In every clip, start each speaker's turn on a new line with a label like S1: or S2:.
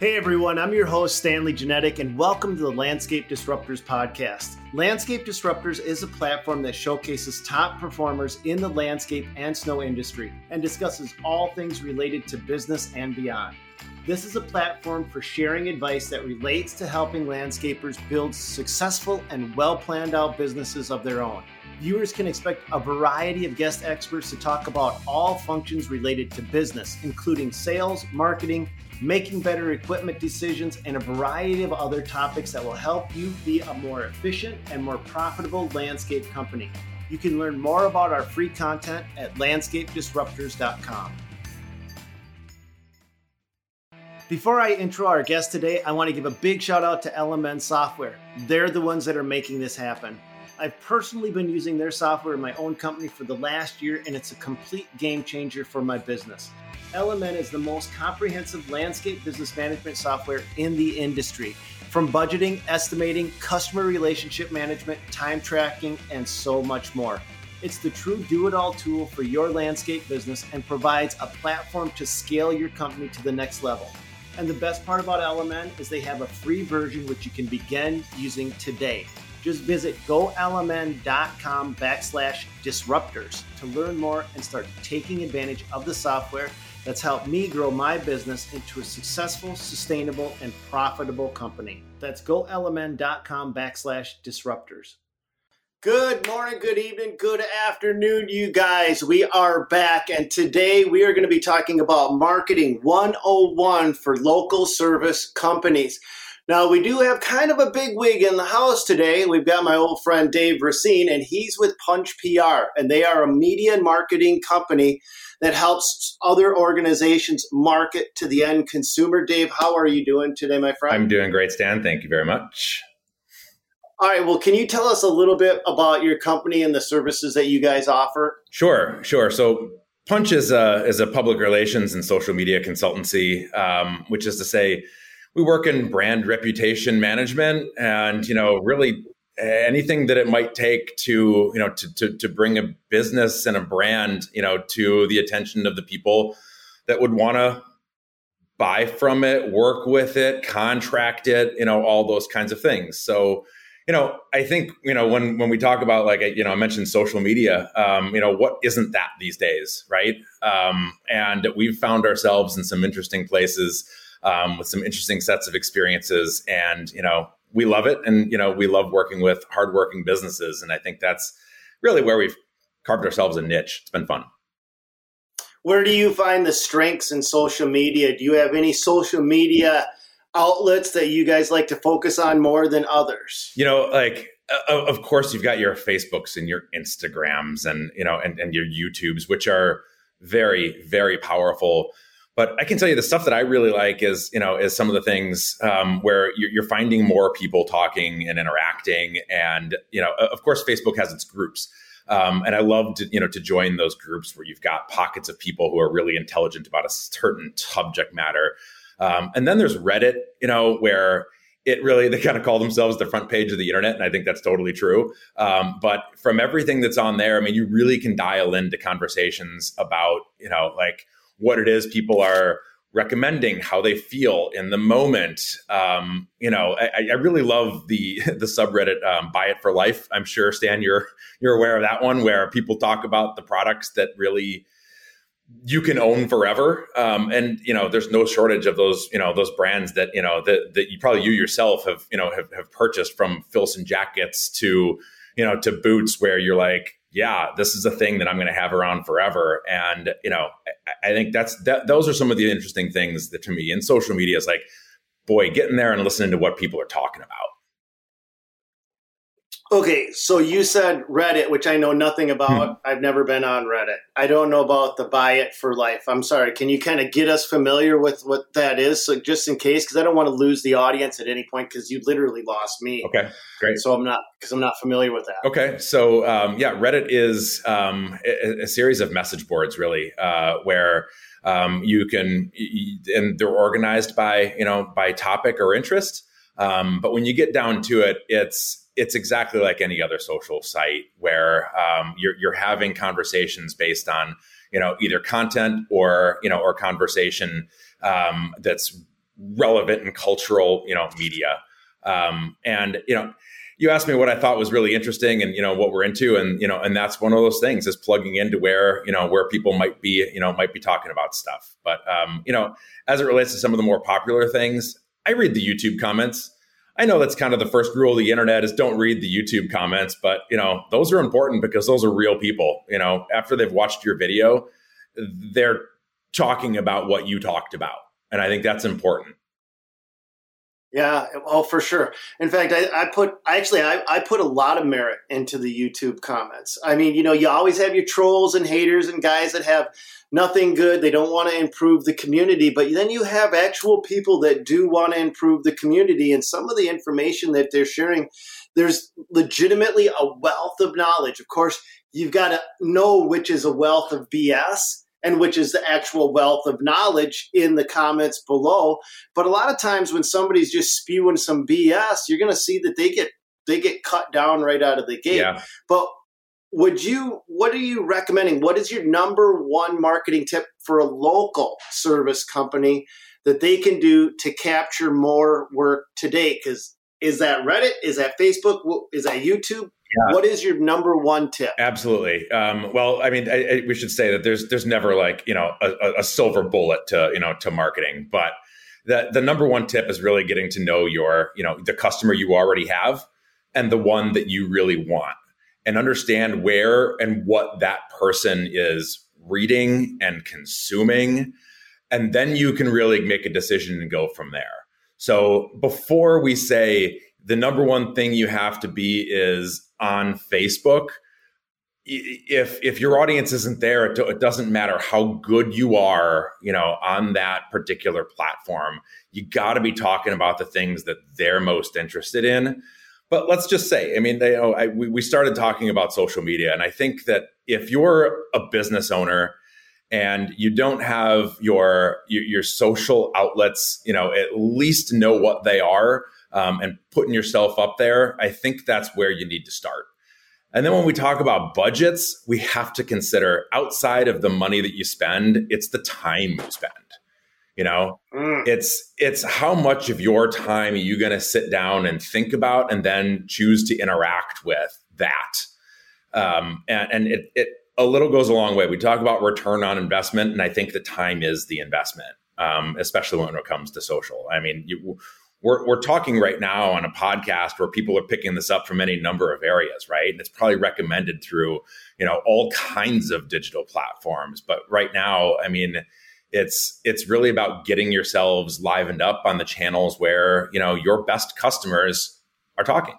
S1: Hey everyone, I'm your host, Stanley Genadek, and welcome to the Landscape Disruptors podcast. Landscape Disruptors is a platform that showcases top performers in the landscape and snow industry and discusses all things related to business and beyond. This is a platform for sharing advice that relates to helping landscapers build successful and well planned out businesses of their own. Viewers can expect a variety of guest experts to talk about all functions related to business, including sales, marketing, making better equipment decisions, and a variety of other topics that will help you be a more efficient and more profitable landscape company. You can learn more about our free content at landscapedisruptors.com. Before I intro our guest today, I want to give a big shout out to LMN Software. They're the ones that are making this happen. I've personally been using their software in my own company for the last year, and it's a complete game changer for my business. LMN is the most comprehensive landscape business management software in the industry. From budgeting, estimating, customer relationship management, time tracking, and so much more. It's the true do it all tool for your landscape business and provides a platform to scale your company to the next level. And the best part about LMN is they have a free version which you can begin using today. Just visit golmn.com backslash disruptors to learn more and start taking advantage of the software that's helped me grow my business into a successful, sustainable, and profitable company. That's golmn.com backslash disruptors. Good morning, good evening, good afternoon, you guys. We are back, and today we are going to be talking about marketing 101 for local service companies. Now, we do have kind of a big wig in the house today. We've got my old friend Dave Racine, and he's with Punch PR, and they are a media and marketing company that helps other organizations market to the end consumer. Dave, how are you doing today, my friend?
S2: I'm doing great, Stan. Thank you very much.
S1: All right. Well, can you tell us a little bit about your company and the services that you guys offer?
S2: Sure, sure. So Punch is a, is a public relations and social media consultancy, um, which is to say, we work in brand reputation management and you know really anything that it might take to you know to, to, to bring a business and a brand you know to the attention of the people that would want to buy from it work with it contract it you know all those kinds of things. So you know i think you know when when we talk about like you know i mentioned social media um, you know what isn't that these days right? Um, and we've found ourselves in some interesting places um, with some interesting sets of experiences. And you know we love it. And you know we love working with hardworking businesses. And i think that's really where we've carved ourselves a niche. It's been fun.
S1: Where do you find the strengths in social media? Do you have any social media outlets that you guys like to focus on more than others?
S2: You know like of course you've got your facebooks and your instagrams and you know and, and your youtubes which are very very powerful but I can tell you the stuff that I really like is, you know, is some of the things um, where you're, you're, finding more people talking and interacting, and you know, of course, Facebook has its groups, um, and I love to, you know, to join those groups where you've got pockets of people who are really intelligent about a certain subject matter, um, and then there's Reddit, you know, where it really they kind of call themselves the front page of the internet and i think that's totally true. Um, but from everything that's on there i mean you really can dial into conversations about you know like what it is people are recommending, how they feel in the moment. Um, you know, I, I, really love the the subreddit um, "Buy It for Life." I'm sure Stan, you're you're aware of that one, where people talk about the products that really you can own forever. Um, and you know, there's no shortage of those you know those brands that you know that that you probably you yourself have you know have, have purchased from Filson jackets to you know to boots, where you're like yeah, this is a thing that I'm going to have around forever. And, you know, I, think that's, that, those are some of the interesting things that to me in social media is like, boy, getting there and listening to what people are talking about.
S1: Okay, so you said Reddit, which I know nothing about. Hmm. I've never been on Reddit. I don't know about the buy it for life. I'm sorry. Can you kind of get us familiar with what that is, so just in case? Because I don't want to lose the audience at any point. Because you literally lost me.
S2: Okay, great.
S1: So I'm not because I'm not familiar with that.
S2: Okay, so um, yeah, Reddit is um, a, a, series of message boards, really, uh, where um, you can and they're organized by you know by topic or interest. Um, but when you get down to it, it's it's exactly like any other social site where um, you're, you're having conversations based on you know either content or you know or conversation um, that's relevant and cultural, you know, media. Um, and you know, you asked me what I thought was really interesting and you know what we're into, and you know, and that's one of those things is plugging into where you know where people might be, you know, might be talking about stuff. But um, you know, as it relates to some of the more popular things, I read the YouTube comments. I know that's kind of the first rule of the internet is don't read the YouTube comments, but you know, those are important because those are real people. You know, after they've watched your video, they're talking about what you talked about. And I think that's important.
S1: Yeah, well, for sure. In fact, I, I put actually I, I put a lot of merit into the YouTube comments. I mean, you know, you always have your trolls and haters and guys that have nothing good. They don't want to improve the community, but then you have actual people that do want to improve the community. And some of the information that they're sharing, there's legitimately a wealth of knowledge. Of course, you've got to know which is a wealth of BS and which is the actual wealth of knowledge in the comments below. But a lot of times when somebody's just spewing some BS, you're going to see that they get they get cut down right out of the gate. Yeah. But would you what are you recommending? What is your number one marketing tip for a local service company that they can do to capture more work today? Because is that Reddit? Is that Facebook? Is that YouTube? Yeah. What is your number one tip?
S2: Absolutely. Um, well, I mean, I, I, we should say that there's there's never like you know a, a, silver bullet to you know to marketing, but the the number one tip is really getting to know your you know the customer you already have and the one that you really want, and understand where and what that person is reading and consuming, and then you can really make a decision and go from there. So before we say the number one thing you have to be is on Facebook, if if your audience isn't there, it, it, doesn't matter how good you are, you know, on that particular platform. You got to be talking about the things that they're most interested in. But let's just say, I mean, they, oh, I, we, we started talking about social media, and I think that if you're a business owner and you don't have your, your, your social outlets, you know, at least know what they are um, and putting yourself up there, I think that's where you need to start. And then when we talk about budgets, we have to consider outside of the money that you spend, it's the time you spend. You know, mm. it's it's how much of your time are you going to sit down and think about, and then choose to interact with that. Um, and, and it, it a little goes a long way. We talk about return on investment, and I think the time is the investment, um, especially when it comes to social. I mean, you, we're, we're talking right now on a podcast where people are picking this up from any number of areas, right? And it's probably recommended through, you know, all kinds of digital platforms. But right now, I mean, it's it's really about getting yourselves livened up on the channels where you know your best customers are talking.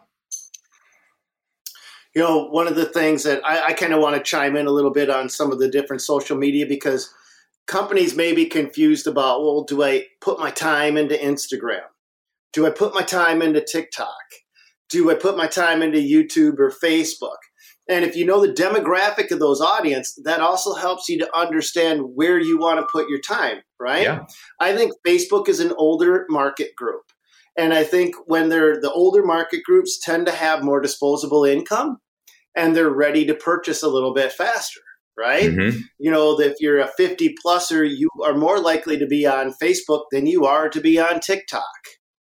S1: You know, one of the things that I, I kind of want to chime in a little bit on some of the different social media because companies may be confused about, well, do I put my time into Instagram? Do I put my time into TikTok? Do I put my time into YouTube or Facebook? And if you know the demographic of those audience, that also helps you to understand where you want to put your time, right? Yeah. I think Facebook is an older market group. And I think when they're the older market groups tend to have more disposable income and they're ready to purchase a little bit faster, right? Mm-hmm. You know, if you're a 50 pluser, you are more likely to be on Facebook than you are to be on TikTok.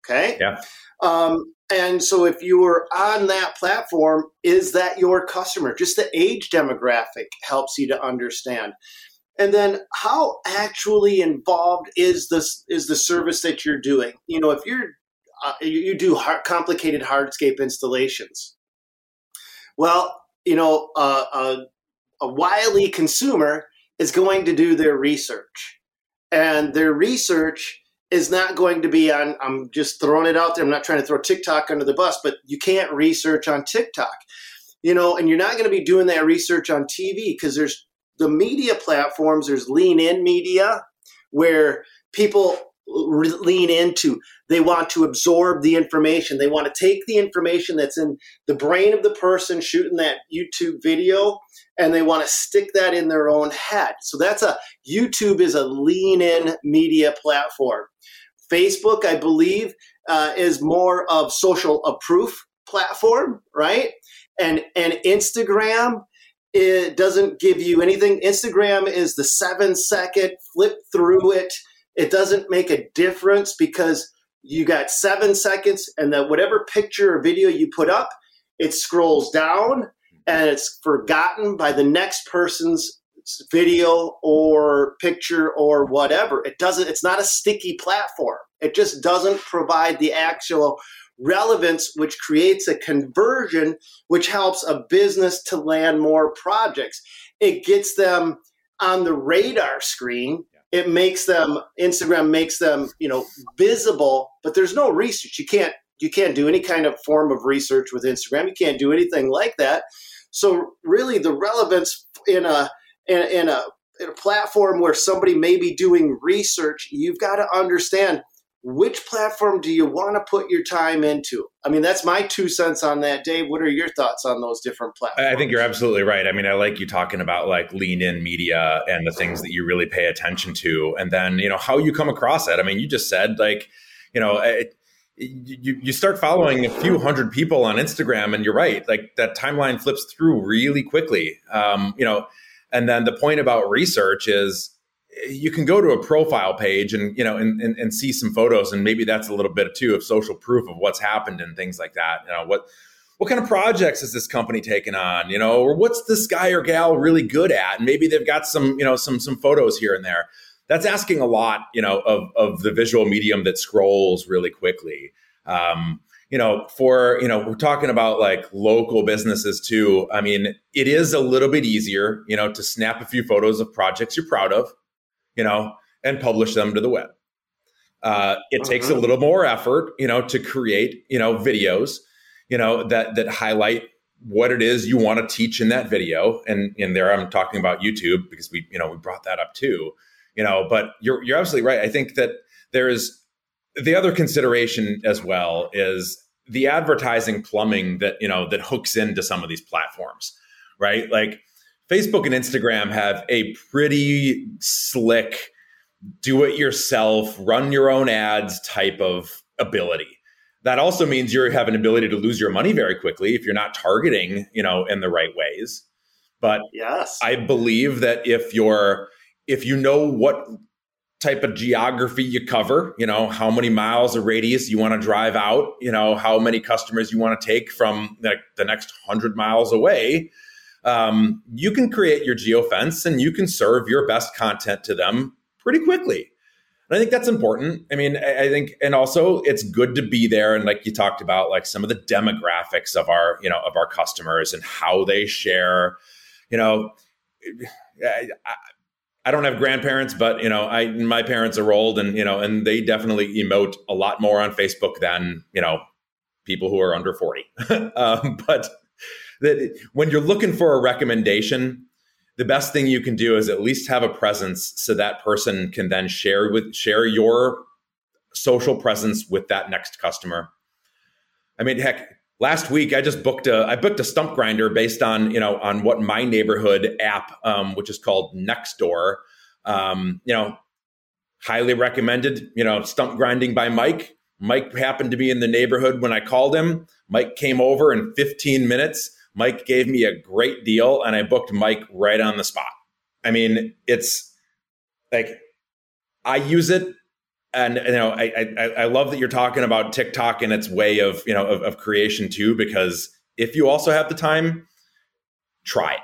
S1: Okay.
S2: Yeah.
S1: Um, and so if you were on that platform, is that your customer? Just the age demographic helps you to understand. And then how actually involved is this is the service that you're doing? You know, if you're uh, you, you, do hard, complicated hardscape installations. Well, you know, uh, a, a wily consumer is going to do their research, and their research is not going to be on I'm just throwing it out there. I'm not trying to throw TikTok under the bus, but you can't research on TikTok. You know, and you're not going to be doing that research on TV because there's the media platforms, there's lean in media where people lean into. They want to absorb the information. They want to take the information that's in the brain of the person shooting that YouTube video and they want to stick that in their own head. So that's a YouTube is a lean in media platform. Facebook, I believe, uh, is more of social proof platform, right? And and Instagram it doesn't give you anything. Instagram is the seven second flip through it it doesn't make a difference because you got seven seconds and that whatever picture or video you put up, it scrolls down and it's forgotten by the next person's video or picture or whatever. It doesn't, it's not a sticky platform. It just doesn't provide the actual relevance, which creates a conversion, which helps a business to land more projects. It gets them on the radar screen. It makes them Instagram makes them you know visible, but there's no research. You can't you can't do any kind of form of research with Instagram. You can't do anything like that. So really, the relevance in a in, in a in a platform where somebody may be doing research, you've got to understand which platform do you want to put your time into? I mean, that's my two cents on that, Dave. What are your thoughts on those different platforms?
S2: I think you're absolutely right. I mean, I like you talking about like lean in media and the things that you really pay attention to, and then you know how you come across it. I mean, you just said like, you know. It, you, you start following a few hundred people on Instagram, and you're right. Like that timeline flips through really quickly. Um, you know, and then the point about research is you can go to a profile page and you know and, and, and, see some photos and maybe that's a little bit too of social proof of what's happened and things like that. You know what what kind of projects is this company taking on you know or what's this guy or gal really good at? And maybe they've got some you know some some photos here and there. That's asking a lot you know of of the visual medium that scrolls really quickly. Um, you know, for, you know, we're talking about like local businesses too. I mean, it is a little bit easier, you know, to snap a few photos of projects you're proud of, you know, and publish them to the web. Uh, it uh-huh. takes a little more effort, you know, to create, you know, videos, you know, that that highlight what it is you want to teach in that video. And and there I'm talking about YouTube because we, you know, we brought that up too, you know. But you're you're absolutely right. I think that there is the other consideration as well is the advertising plumbing that you know that hooks into some of these platforms, right? Like Facebook and Instagram have a pretty slick do it yourself, run your own ads type of ability. That also means you have an ability to lose your money very quickly if you're not targeting, you know, in the right ways. But
S1: yes,
S2: I believe that if you're if you know what type of geography you cover, you know, how many miles of radius you want to drive out, you know, how many customers you want to take from the, the next 100 miles away, um, you can create your geofence and you can serve your best content to them pretty quickly. And I think that's important. I mean, I, I think, and also it's good to be there. And like you talked about, like some of the demographics of our, you know, of our customers and how they share, you know, I, I don't have grandparents, but you know, I my parents are old, and you know, and they definitely emote a lot more on Facebook than you know people who are under forty. um, but that when you're looking for a recommendation, the best thing you can do is at least have a presence, so that person can then share with share your social presence with that next customer. I mean, heck, last week I just booked a I booked a stump grinder based on you know on what my neighborhood app, um, which is called Nextdoor, um, you know, highly recommended. You know, stump grinding by Mike. Mike happened to be in the neighborhood when I called him. Mike came over in 15 minutes. Mike gave me a great deal, and I booked Mike right on the spot. I mean, it's like I use it and you know I, I, I love that you're talking about tiktok and its way of you know of, of, creation too because if you also have the time try it.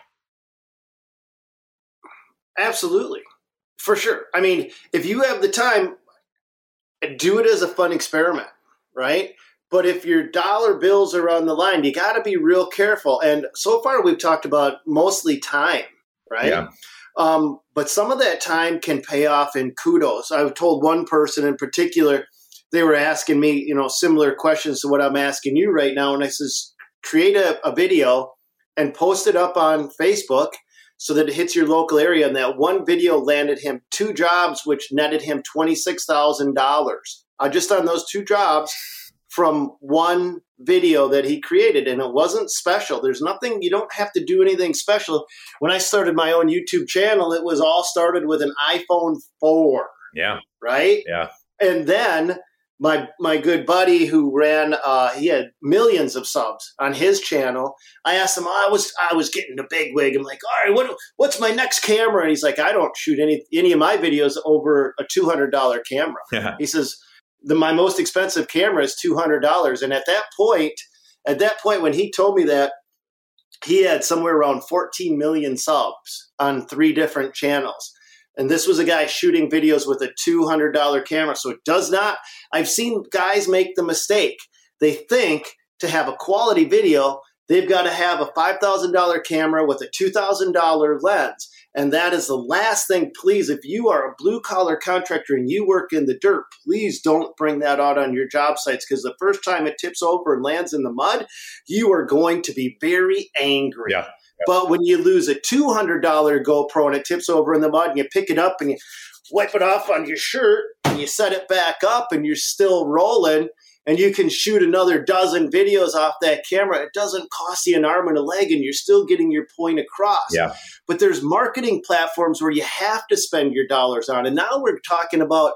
S1: Absolutely. For sure. I mean if you have the time do it as a fun experiment right but if your dollar bills are on the line you got to be real careful and so far we've talked about mostly time right yeah um, but some of that time can pay off in kudos. I've told one person in particular, they were asking me, you know, similar questions to what I'm asking you right now. And I says, create a, a video and post it up on Facebook so that it hits your local area. And that one video landed him two jobs, which netted him $26,000 uh, just on those two jobs from one video that he created and it wasn't special there's nothing you don't have to do anything special when i started my own youtube channel it was all started with an iphone 4
S2: yeah
S1: right
S2: yeah
S1: and then my my good buddy who ran uh, he had millions of subs on his channel. I asked him, I was I was getting a big wig. I'm like, all right, what what's my next camera? And he's like, I don't shoot any any of my videos over a two hundred dollar camera. Yeah. He says the my most expensive camera is two hundred dollars. And at that point, at that point when he told me that, he had somewhere around 14 million subs on three different channels. And this was a guy shooting videos with a $200 camera. So it does not, I've seen guys make the mistake. They think to have a quality video, they've got to have a $5,000 camera with a $2,000 lens. And that is the last thing, please. If you are a blue collar contractor and you work in the dirt, please don't bring that out on your job sites because the first time it tips over and lands in the mud, you are going to be very angry.
S2: Yeah.
S1: But when you lose a $200 GoPro and it tips over in the mud and you pick it up and you wipe it off on your shirt and you set it back up and you're still rolling and you can shoot another dozen videos off that camera, it doesn't cost you an arm and a leg and you're still getting your point across.
S2: Yeah.
S1: But there's marketing platforms where you have to spend your dollars on. And now we're talking about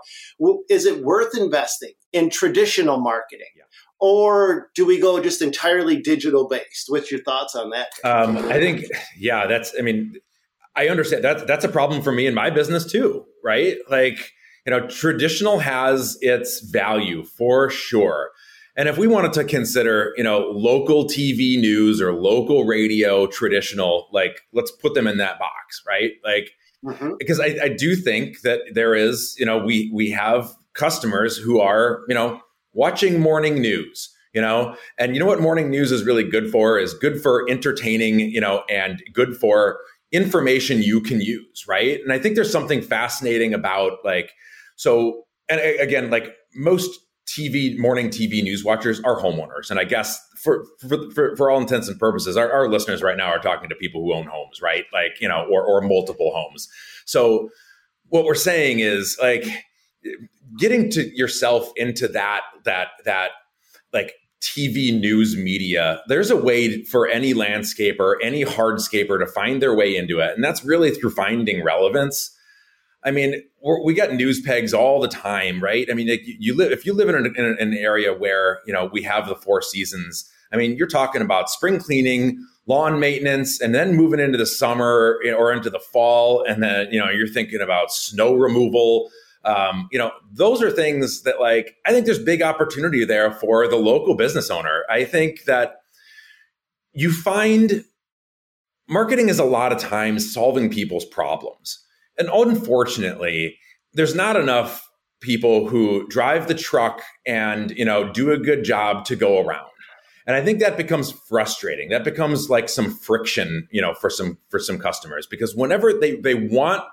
S1: is it worth investing in traditional marketing? Yeah or do we go just entirely digital based? What's your thoughts on that?
S2: Um, I think, yeah, that's. I mean, I understand that that's a problem for me in my business too, right? Like, you know, traditional has its value for sure. And if we wanted to consider, you know, local TV news or local radio traditional, like let's put them in that box, right? Like, mm-hmm. because I, I do think that there is, you know, we we have customers who are, you know, watching morning news you know and you know what morning news is really good for is good for entertaining you know and good for information you can use right and i think there's something fascinating about like so and again like most tv morning tv news watchers are homeowners and i guess for for, for, for all intents and purposes our, our listeners right now are talking to people who own homes right like you know or, or multiple homes so what we're saying is like getting to yourself into that that that like TV news media, there's a way for any landscaper, any hardscaper to find their way into it. And that's really through finding relevance. I mean, we got news pegs all the time, right? I mean, like you live if you live in an, in an area where you know we have the four seasons. I mean, you're talking about spring cleaning, lawn maintenance, and then moving into the summer or into the fall, and then you know you're thinking about snow removal um, you know, those are things that like I think there's big opportunity there for the local business owner. I think that you find marketing is a lot of times solving people's problems. And unfortunately, there's not enough people who drive the truck and, you know, do a good job to go around. And I think that becomes frustrating. That becomes like some friction, you know, for some for some customers because whenever they they want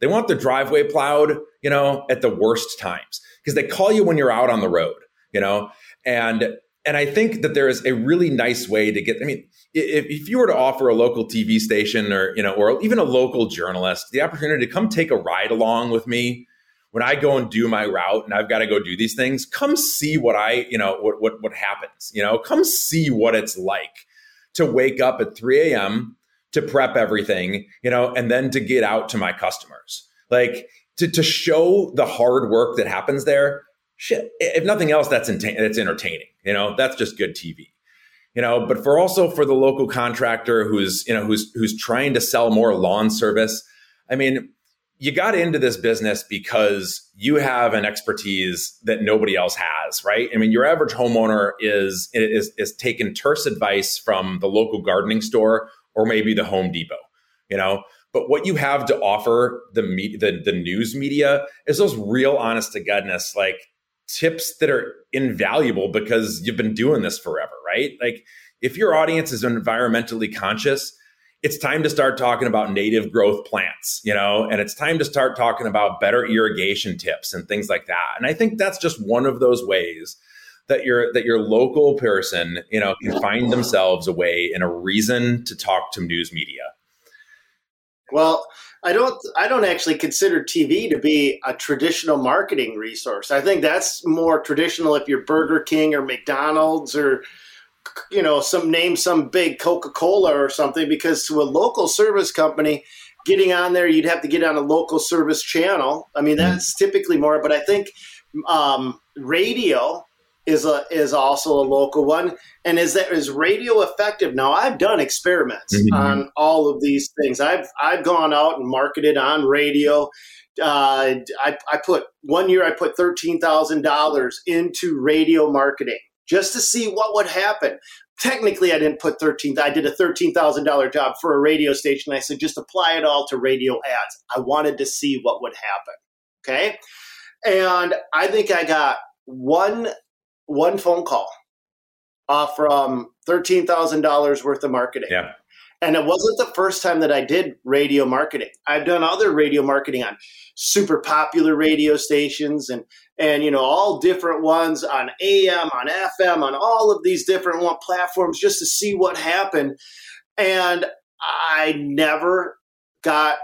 S2: they want their driveway plowed, you know, at the worst times because they call you when you're out on the road, you know, and and I think that there is a really nice way to get. I mean, if, if you were to offer a local TV station or you know, or even a local journalist the opportunity to come take a ride along with me when I go and do my route and I've got to go do these things, come see what I, you know, what what what happens. You know, come see what it's like to wake up at 3 a.m to prep everything, you know, and then to get out to my customers. Like to, to show the hard work that happens there. Shit, if nothing else, that's it's entertaining. You know, that's just good TV. You know, but for also for the local contractor who's you know who's who's trying to sell more lawn service. I mean, you got into this business because you have an expertise that nobody else has, right? I mean, your average homeowner is is is taking terse advice from the local gardening store or maybe the Home Depot, you know. But what you have to offer the the, the news media is those real honest to goodness like tips that are invaluable because you've been doing this forever, right? Like if your audience is environmentally conscious, it's time to start talking about native growth plants, you know, and it's time to start talking about better irrigation tips and things like that. And I think that's just one of those ways that your that your local person you know can find themselves a way and a reason to talk to news media
S1: well i don't i don't actually consider tv to be a traditional marketing resource. I think that's more traditional if you're burger king or mcdonald's or you know some name some big coca-cola or something because to a local service company getting on there you'd have to get on a local service channel. I mean that's typically more but i think Um, radio is a is also a local one, and is that is radio effective? Now I've done experiments mm-hmm. on all of these things. I've I've gone out and marketed on radio. Uh, I, I put one year I put thirteen thousand dollars into radio marketing just to see what would happen. Technically, I didn't put thirteen. I did a thirteen thousand dollar job for a radio station. I said just apply it all to radio ads. I wanted to see what would happen. Okay, and I think I got one one phone call off from thirteen thousand dollars worth of marketing.
S2: Yeah.
S1: And it wasn't the first time that I did radio marketing. I've done other radio marketing on super popular radio stations and and you know all different ones on AM, on FM, on all of these different one platforms just to see what happened. And I never got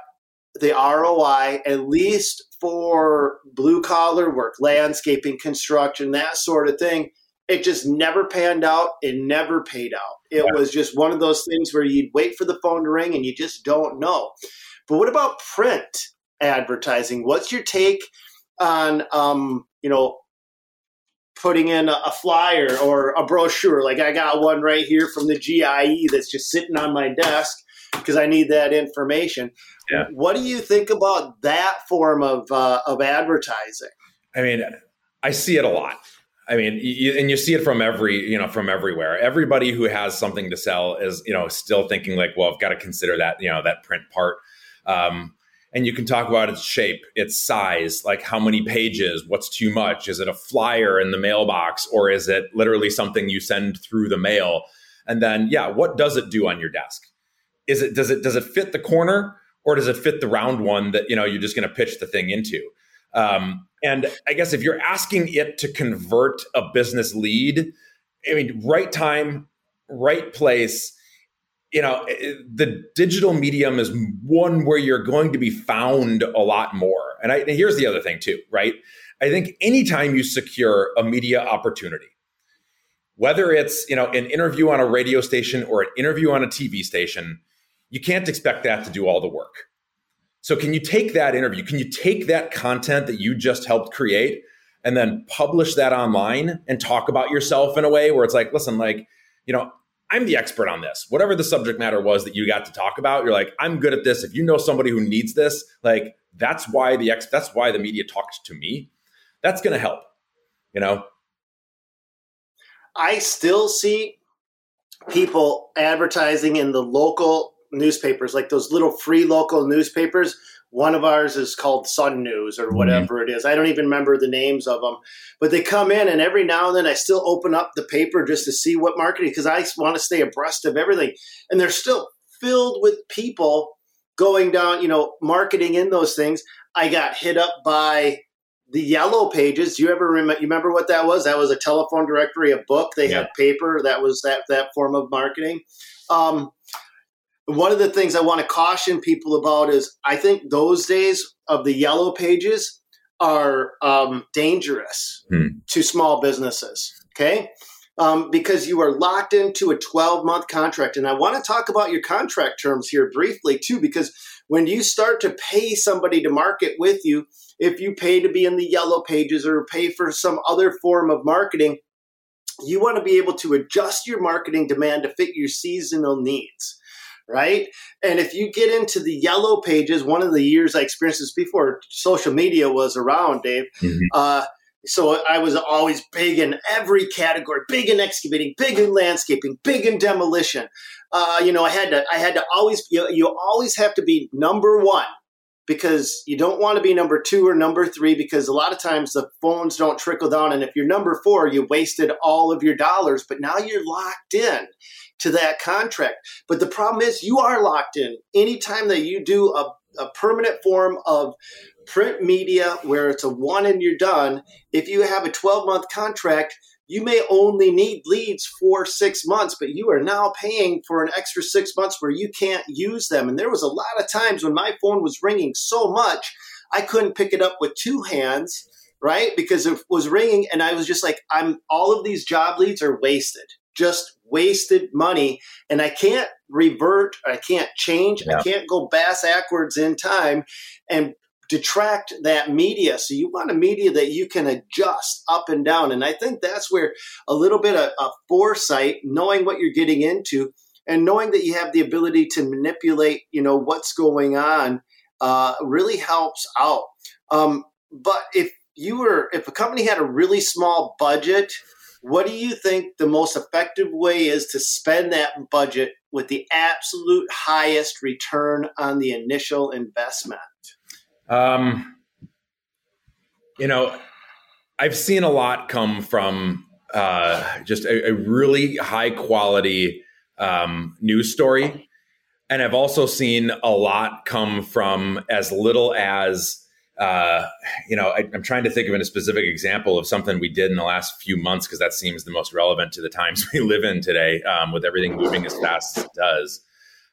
S1: the ROI, at least for blue collar work, landscaping, construction, that sort of thing. It just never panned out. It never paid out. It yeah. was just one of those things where you'd wait for the phone to ring and you just don't know. But what about print advertising? What's your take on, um, you know, putting in a, a flyer or a brochure? Like I got one right here from the GIE that's just sitting on my desk because I need that information. Yeah. What do you think about that form of uh, of advertising?
S2: I mean, I see it a lot. I mean, you, and you see it from every, you know, from everywhere. Everybody who has something to sell is, you know, still thinking like, well, I've got to consider that, you know, that print part. Um, and you can talk about its shape, its size, like how many pages, what's too much? Is it a flyer in the mailbox or is it literally something you send through the mail? And then, yeah, what does it do on your desk? Is it does it does it fit the corner? or does it fit the round one that you know you're just going to pitch the thing into? Um, and I guess if you're asking it to convert a business lead, I mean, right time, right place. You know, the digital medium is one where you're going to be found a lot more. And, I, and here's the other thing too, right? I think anytime you secure a media opportunity, whether it's you know an interview on a radio station or an interview on a TV station, you can't expect that to do all the work. So, can you take that interview? Can you take that content that you just helped create and then publish that online and talk about yourself in a way where it's like, listen, like, you know, I'm the expert on this. Whatever the subject matter was that you got to talk about, you're like, I'm good at this. If you know somebody who needs this, like, that's why the ex- that's why the media talks to me. That's going to help. You know,
S1: I still see people advertising in the local newspapers, like those little free local newspapers. One of ours is called Sun News or mm-hmm. whatever mm-hmm. it is. I don't even remember the names of them, but they come in, and every now and then I still open up the paper just to see what marketing because I want to stay abreast of everything. And they're still filled with people going down, you know, marketing in those things. I got hit up by the yellow pages. Do you ever remember? You remember what that was? That was a telephone directory, a book. They yeah. had paper. That was that that form of marketing. Um, one of the things I want to caution people about is I think those days of the yellow pages are um, dangerous hmm. to small businesses. Okay. Um, because you are locked into a 12 month contract. And I want to talk about your contract terms here briefly, too, because when you start to pay somebody to market with you, if you pay to be in the yellow pages or pay for some other form of marketing, you want to be able to adjust your marketing demand to fit your seasonal needs right? And if you get into the yellow pages, one of the years I experienced this before social media was around, Dave. Mm-hmm. Uh, so I was always big in every category, big in excavating, big in landscaping, big in demolition. Uh, you know, I had to, I had to always, you, you always have to be number one because you don't want to be number two or number three because a lot of times the phones don't trickle down. And if you're number four, you wasted all of your dollars, but now you're locked in to that contract. But the problem is you are locked in. Anytime that you do a, a permanent form of print media where it's a one and you're done, if you have a 12 month contract, you may only need leads for six months, but you are now paying for an extra six months where you can't use them. And there was a lot of times when my phone was ringing so much, I couldn't pick it up with two hands, right? Because it was ringing, and I was just like, I'm all of these job leads are wasted just wasted money and I can't revert, I can't change, yeah. I can't go bass backwards in time and detract that media. So you want a media that you can adjust up and down. And I think that's where a little bit of, of foresight, knowing what you're getting into, and knowing that you have the ability to manipulate, you know, what's going on, uh, really helps out. Um, but if you were, if a company had a really small budget, what do you think the most effective way is to spend that budget with the absolute highest return on the initial investment? Um,
S2: you know, I've seen a lot come from uh, just a, a, really high quality um, news story. And I've also seen a lot come from as little as uh, you know, I, am trying to think of a specific example of something we did in the last few months because that seems the most relevant to the times we live in today, um, with everything moving as fast as it does.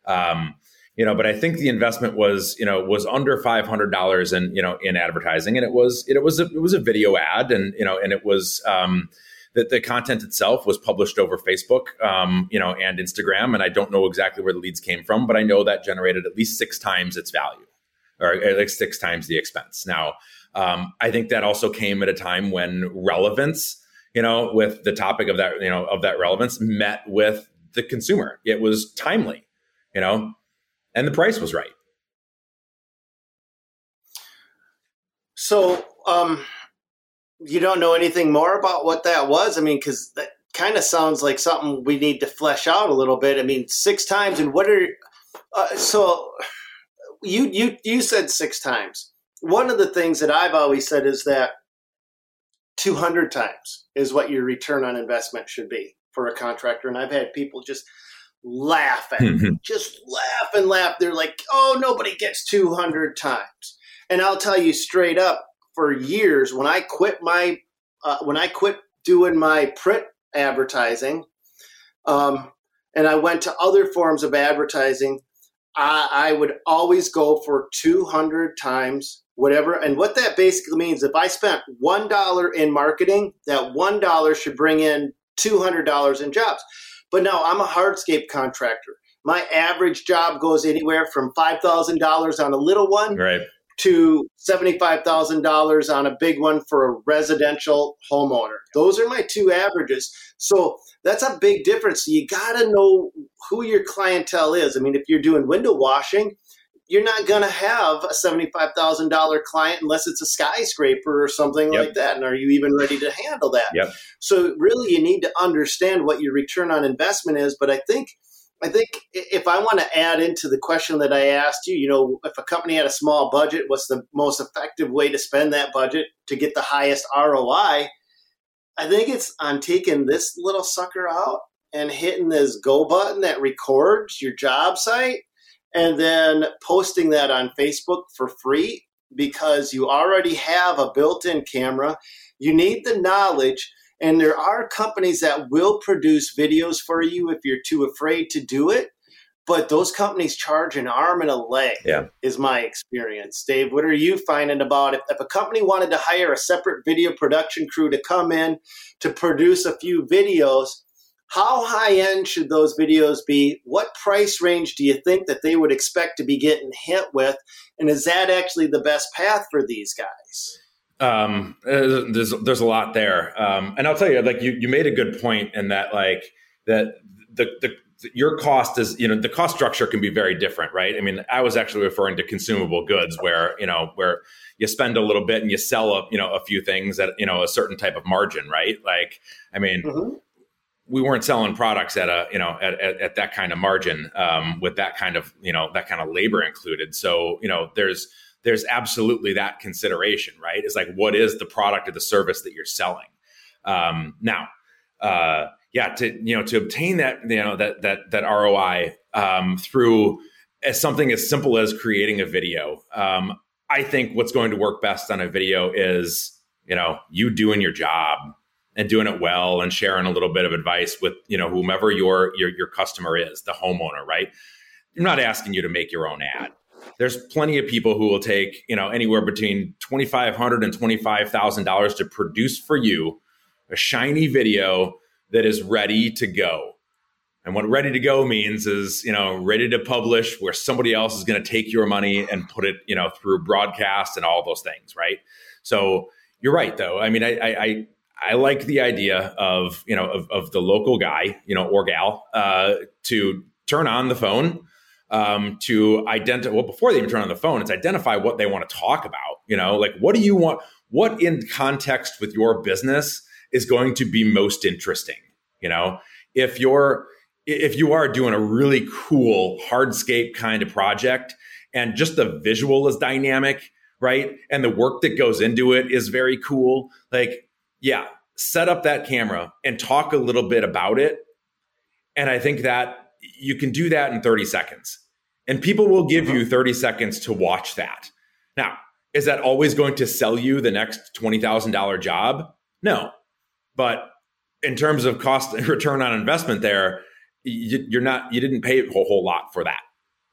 S2: Um, you know, but I think the investment was, you know, was under five hundred dollars in, you know, in advertising, and it was, it, was, a, it was a video ad, and you know, and it was. Um, that the content itself was published over Facebook, um, you know, and Instagram, and I don't know exactly where the leads came from, but I know that generated at least six times its value or like six times the expense. Now, um, I think that also came at a time when relevance, you know, with the topic of that, you know, of that relevance met with the consumer. It was timely, you know, and the price was right.
S1: So, um, you don't know anything more about what that was? I mean, because that kind of sounds like something we need to flesh out a little bit. I mean, six times, and what are uh, so? You you you said six times. One of the things that I've always said is that 200 times is what your return on investment should be for a contractor. And I've had people just laugh at me, just laugh and laugh. They're like, oh, nobody gets 200 times. And I'll tell you straight up, for years, when I quit my, uh, when I quit doing my print advertising, um, and I went to other forms of advertising, I, I would always go for 200 times whatever. And what that basically means, if I spent $1 in marketing, that $1 should bring in $200 in jobs. But no, I'm a hardscape contractor. My average job goes anywhere from $5,000 on a little one
S2: right.
S1: To $75,000 on a big one for a residential homeowner. Those are my two averages. So that's a big difference. You got to know who your clientele is. I mean, if you're doing window washing, you're not going to have a $75,000 client unless it's a skyscraper or something yep. like that. And are you even ready to handle that?
S2: Yep.
S1: So really you need to understand what your return on investment is, but I think I think if I want to add into the question that I asked you, you know, if a company had a small budget, what's the most effective way to spend that budget to get the highest ROI? I think it's on taking this little sucker out and hitting this go button that records your job site and then posting that on Facebook for free because you already have a built in camera. You need the knowledge, and there are companies that will produce videos for you if you're too afraid to do it. But those companies charge an arm and a leg,
S2: yeah.
S1: is my experience. Dave, what are you finding about if, if a company wanted to hire a separate video production crew to come in to produce a few videos? How high end should those videos be? What price range do you think that they would expect to be getting hit with? And is that actually the best path for these guys?
S2: Um, uh, there's there's a lot there, um, and I'll tell you, like you you made a good point in that, like that the the your cost is you know the cost structure can be very different right? I mean i was actually referring to consumable goods where you know where you spend a little bit and you sell a you know a few things at you know a certain type of margin right? Like i mean mm-hmm. we weren't selling products at a you know at, at, at that kind of margin um, with that kind of you know that kind of labor included. So you know there's there's absolutely that consideration right? It's like what is the product or the service that you're selling? Um, now uh, yeah to you know to obtain that you know that that that roi um, through as something as simple as creating a video um, i think what's going to work best on a video is you know you doing your job and doing it well and sharing a little bit of advice with you know whomever your your your customer is the homeowner right? I'm not asking you to make your own ad there's plenty of people who will take you know anywhere between 2500 and 25000 dollars to produce for you a shiny video that is ready to go And what ready to go means is, you know, ready to publish where somebody else is going to take your money and put it, you know, through broadcast and all those things, right? So you're right, though. I mean, I, I, I like the idea of, you know, of, of the local guy, you know, or gal, uh, to turn on the phone, um, to identify, well, before they even turn on the phone, it's identify what they want to talk about, you know, like what do you want, what in context with your business is going to be most interesting, you know? If you're, if you are doing a really cool hardscape kind of project and just the visual is dynamic, right? And the work that goes into it is very cool. Like, yeah, set up that camera and talk a little bit about it. And I think that you can do that in 30 seconds. And people will give you uh-huh. 30 seconds to watch that. Now, is that always going to sell you the next $20,000 job? No. But in terms of cost and return on investment there, you, are not you didn't pay a whole, whole lot for that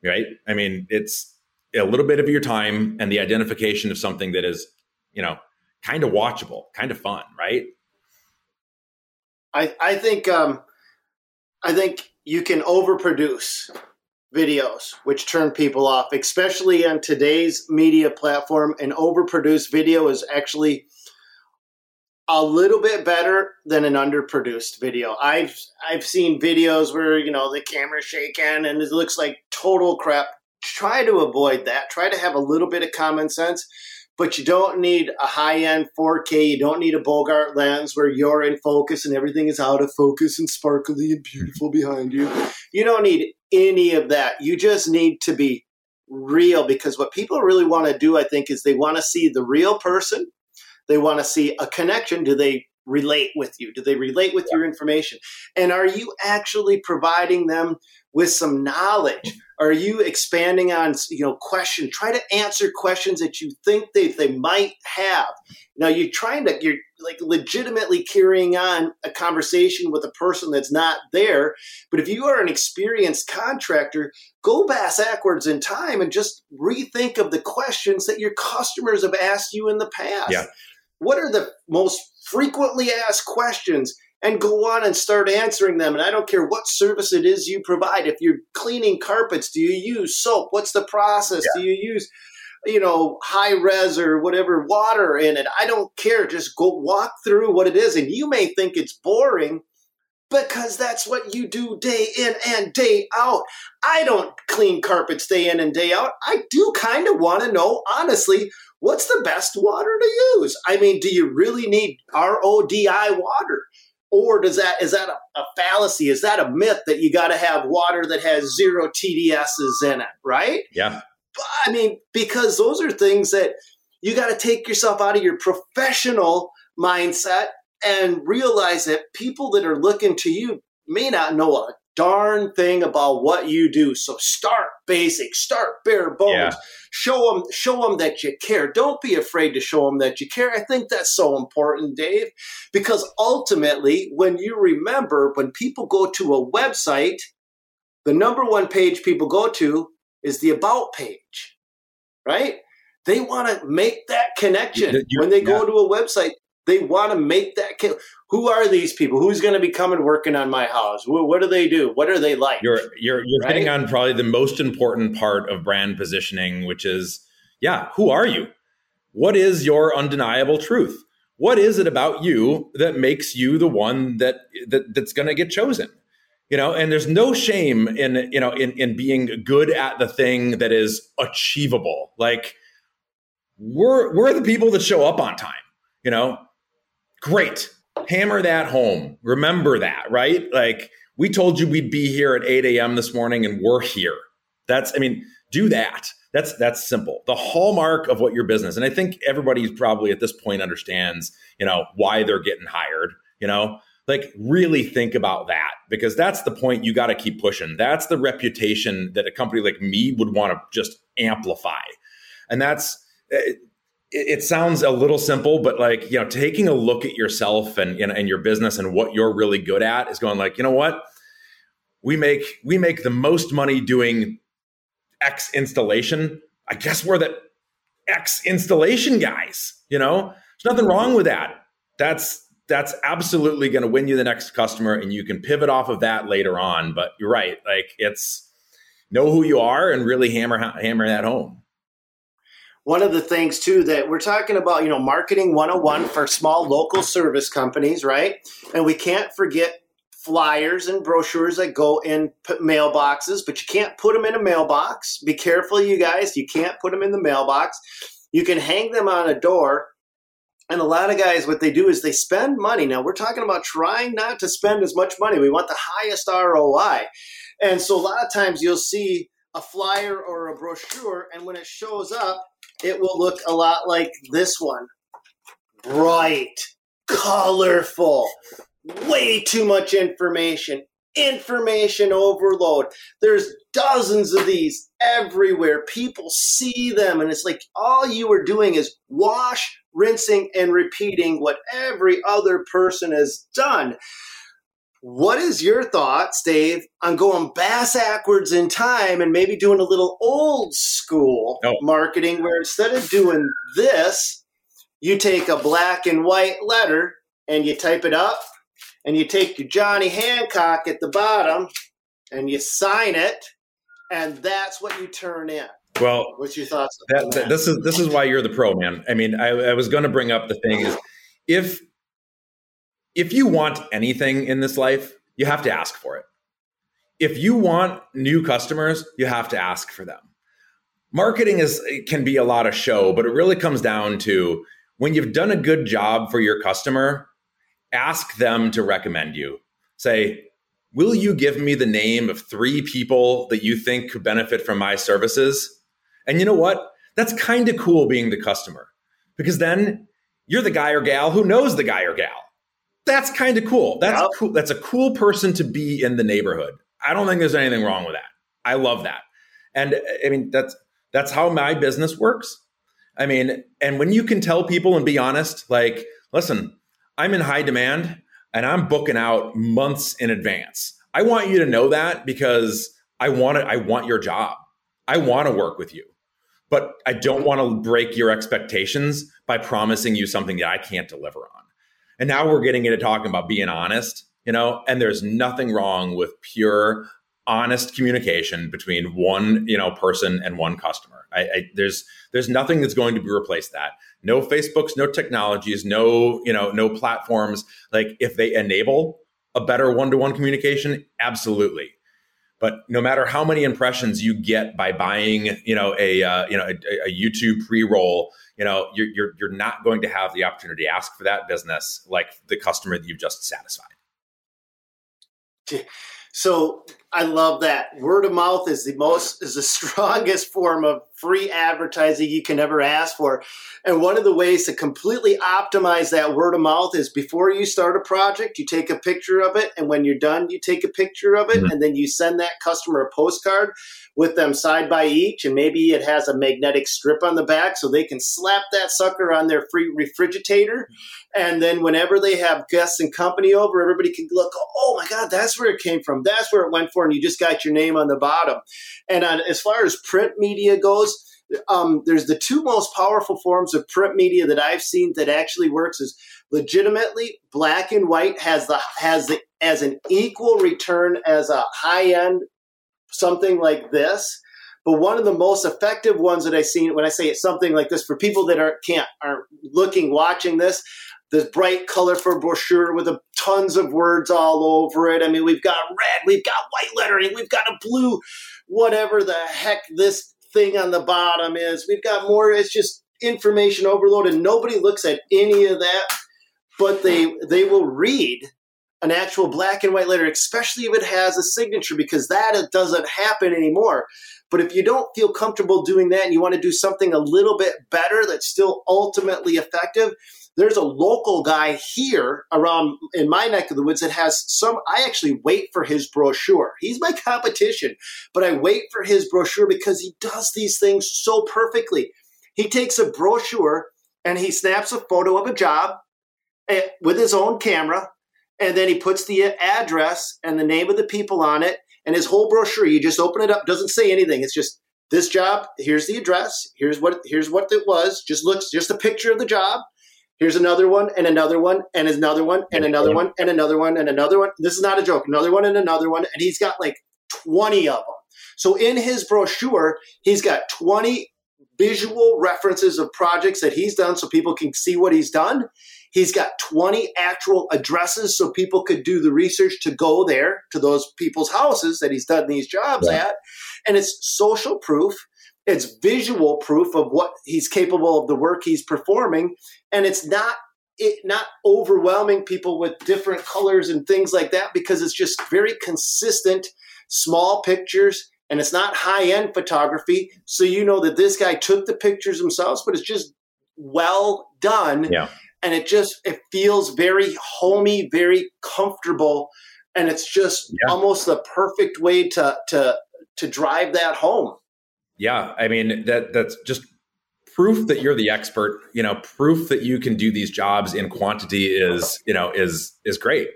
S2: right i mean it's a little bit of your time and the identification of something that is you know kind of watchable kind of fun right
S1: i i think um i think you can overproduce videos which turn people off especially on today's media platform an overproduced video is actually a little bit better than an underproduced video. I've I've seen videos where you know the camera's shaking and it looks like total crap. Try to avoid that. Try to have a little bit of common sense, but you don't need a high end 4K. You don't need a bokeh lens where you're in focus and everything is out of focus and sparkly and beautiful behind you. You don't need any of that. You just need to be real because what people really want to do, I think, is they want to see the real person they want to see a connection. Do they relate with you? Do they relate with your information? And are you actually providing them with some knowledge? Are you expanding on you know question? Try to answer questions that you think they, they might have. Now you're trying to you're like legitimately carrying on a conversation with a person that's not there. But if you are an experienced contractor, go backwards in time and just rethink of the questions that your customers have asked you in the past.
S2: Yeah
S1: what are the most frequently asked questions and go on and start answering them. And I don't care what service it is you provide. If you're cleaning carpets, do you use soap? What's the process? Yeah. Do you use, you know, high res or whatever water in it? I don't care. Just go walk through what it is. And you may think it's boring because that's what you do day in and day out. I don't clean carpets day in and day out. I do kind of want to know, honestly, what's the best water to use? I mean, do you really need RODI water? Or does that is that a, a fallacy? Is that a myth that you got to have water that has zero TDSs in it, right?
S2: Yeah.
S1: I mean, because those are things that you got to take yourself out of your professional mindset and realize that people that are looking to you may not know a darn thing about what you do. So start basic, start bare bones. Yeah. Show them, show them that you care. Don't be afraid to show them that you care. I think that's so important, Dave, because ultimately, when you remember, when people go to a website, the number one page people go to is the about page, right? They want to make that connection. When they go yeah. to a website, they want to make that. Who are these people? Who's going to be coming working on my house? What do they do? What are they like?
S2: You're you're you're right? hitting on probably the most important part of brand positioning, which is yeah, who are you? What is your undeniable truth? What is it about you that makes you the one that, that that's going to get chosen? You know, and there's no shame in you know in in being good at the thing that is achievable. Like we're we're the people that show up on time. You know, Great. Hammer that home. Remember that, right? Like we told you we'd be here at 8 a.m. this morning and we're here. That's, I mean, do that. That's that's simple. The hallmark of what your business, and I think everybody probably at this point understands, you know, why they're getting hired. You know, like really think about that because that's the point you got to keep pushing. That's the reputation that a company like me would want to just amplify, and that's eh, eh, it, sounds a little simple, but like, you know, taking a look at yourself and, and, and your business and what you're really good at is going like, you know what? We make we make the most money doing X installation. I guess we're the X installation guys, you know? There's nothing wrong with that. That's that's absolutely going to win you the next customer and you can pivot off of that later on but you're right like it's know who you are and really hammer hammer that home
S1: one of the things too that we're talking about you know marketing 101 for small local service companies right and we can't forget flyers and brochures that go in mailboxes but you can't put them in a mailbox be careful you guys you can't put them in the mailbox you can hang them on a door and a lot of guys, what they do is they spend money. Now, we're talking about trying not to spend as much money. We want the highest ROI. And so, a lot of times, you'll see a flyer or a brochure, and when it shows up, it will look a lot like this one bright, colorful, way too much information, information overload. There's dozens of these everywhere. People see them, and it's like all you are doing is wash, rinsing, and repeating what every other person has done. What is your thoughts, Dave, on going bass backwards in time and maybe doing a little old school oh. marketing where instead of doing this, you take a black and white letter and you type it up and you take your Johnny Hancock at the bottom and you sign it, and that's what you turn in.
S2: Well,
S1: what's your thoughts?
S2: That, that? This is this is why you're the pro, man. I mean, I, I was going to bring up the thing is if if you want anything in this life, you have to ask for it. If you want new customers, you have to ask for them. Marketing is can be a lot of show, but it really comes down to when you've done a good job for your customer, ask them to recommend you. Say, will you give me the name of three people that you think could benefit from my services? And you know what? That's kind of cool being the customer because then you're the guy or gal who knows the guy or gal. That's kind of cool. That's yep. cool. That's a cool person to be in the neighborhood. I don't think there's anything wrong with that. I love that. And uh, I mean, that's that's how my business works. I mean, and when you can tell people and be honest, like, listen, I'm in high demand and I'm booking out months in advance. I want you to know that because I want it, I want your job. I want to work with you. But I don't want to break your expectations by promising you something that I can't deliver on. And now we're getting into talking about being honest, you know, and there's nothing wrong with pure honest communication between one you know person and one customer. I, I, there's there's nothing that's going to be replaced that. No facebooks no technologies no you know no platforms. Like if they enable a better one-to-one communication absolutely. But no matter how many impressions you get by buying you know a uh, you know a, a youtube pre-roll you know you're, you're you're not going to have the opportunity to ask for that business like the customer that you've just satisfied.
S1: So I love that. Word of mouth is the most is the strongest form of free advertising you can ever ask for. And one of the ways to completely optimize that word of mouth is before you start a project, you take a picture of it and when you're done, you take a picture of it mm-hmm. and then you send that customer a postcard with them side by each and maybe it has a magnetic strip on the back so they can slap that sucker on their free refrigerator and then whenever they have guests and company over, everybody can look, oh my God, that's where it came from. That's where it went for. And you just got your name on the bottom. And on, as far as print media goes, um, there's the two most powerful forms of print media that I've seen that actually works is legitimately black and white has the has the as an equal return as a high end something like this. But one of the most effective ones that I've seen when I say it's something like this for people that are can't aren't looking watching this, this bright, colorful brochure with a, tons of words all over it. I mean, we've got red, we've got white lettering, we've got a blue, whatever the heck this thing on the bottom is. We've got more. It's just information overload, and nobody looks at any of that. But they they will read an actual black and white letter, especially if it has a signature, because that doesn't happen anymore. But if you don't feel comfortable doing that and you want to do something a little bit better that's still ultimately effective, there's a local guy here around in my neck of the woods that has some i actually wait for his brochure. He's my competition but i wait for his brochure because he does these things so perfectly. He takes a brochure and he snaps a photo of a job eh, with his own camera and then he puts the address and the name of the people on it and his whole brochure you just open it up doesn't say anything. It's just this job here's the address here's what here's what it was just looks just a picture of the job Here's another one, and another one, and another one, and another one, and another one, and another one. This is not a joke. Another one, and another one, and he's got like 20 of them. So in his brochure, he's got 20 visual references of projects that he's done so people can see what he's done. He's got 20 actual addresses so people could do the research to go there to those people's houses that he's done these jobs at. And it's social proof, it's visual proof of what he's capable of the work he's performing. And it's not it not overwhelming people with different colors and things like that because it's just very consistent small pictures and it's not high end photography. So you know that this guy took the pictures themselves, but it's just well done.
S2: Yeah.
S1: And it just it feels very homey, very comfortable, and it's just yeah. almost the perfect way to to to drive that home.
S2: Yeah, I mean that that's just proof that you're the expert. You know, proof that you can do these jobs in quantity is you know is is great.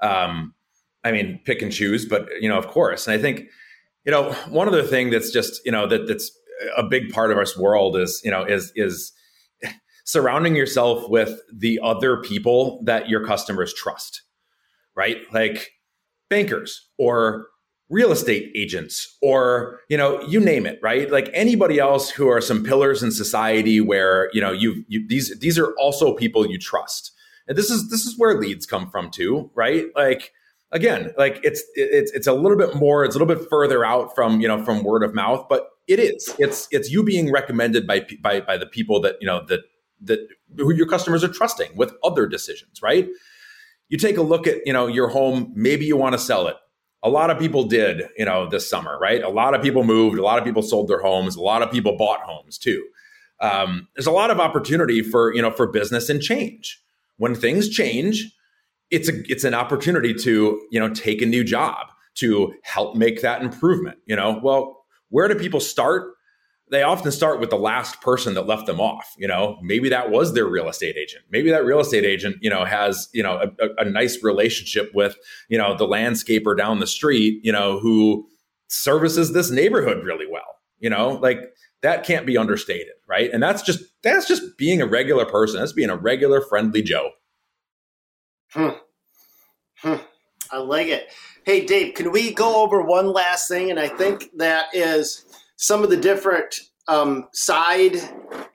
S2: Um, I mean, pick and choose, but you know, of course. And I think, you know, one other thing that's just, you know, that that's a big part of our world is, you know, is is surrounding yourself with the other people that your customers trust. Right? Like bankers or real estate agents or you know you name it right like anybody else who are some pillars in society where you know you, you these these are also people you trust and this is this is where leads come from too right like again, like it's it's it's a little bit more, it's a little bit further out from you know from word of mouth, but it is. It's it's you being recommended by by by the people that you know that that who your customers are trusting with other decisions, right? You take a look at you know your home. Maybe you want to sell it. A lot of people did, you know, this summer, right? A lot of people moved. A lot of people sold their homes. A lot of people bought homes too. Um, there's a lot of opportunity for you know for business and change. When things change, it's a it's an opportunity to you know take a new job to help make that improvement you know well where do people start they often start with the last person that left them off you know maybe that was their real estate agent maybe that real estate agent you know has you know a, a nice relationship with you know the landscaper down the street you know who services this neighborhood really well you know like that can't be understated right and that's just that's just being a regular person that's being a regular friendly joe
S1: Hmm. Hmm. I like it. Hey, Dave, can we go over one last thing? And I think that is some of the different um, side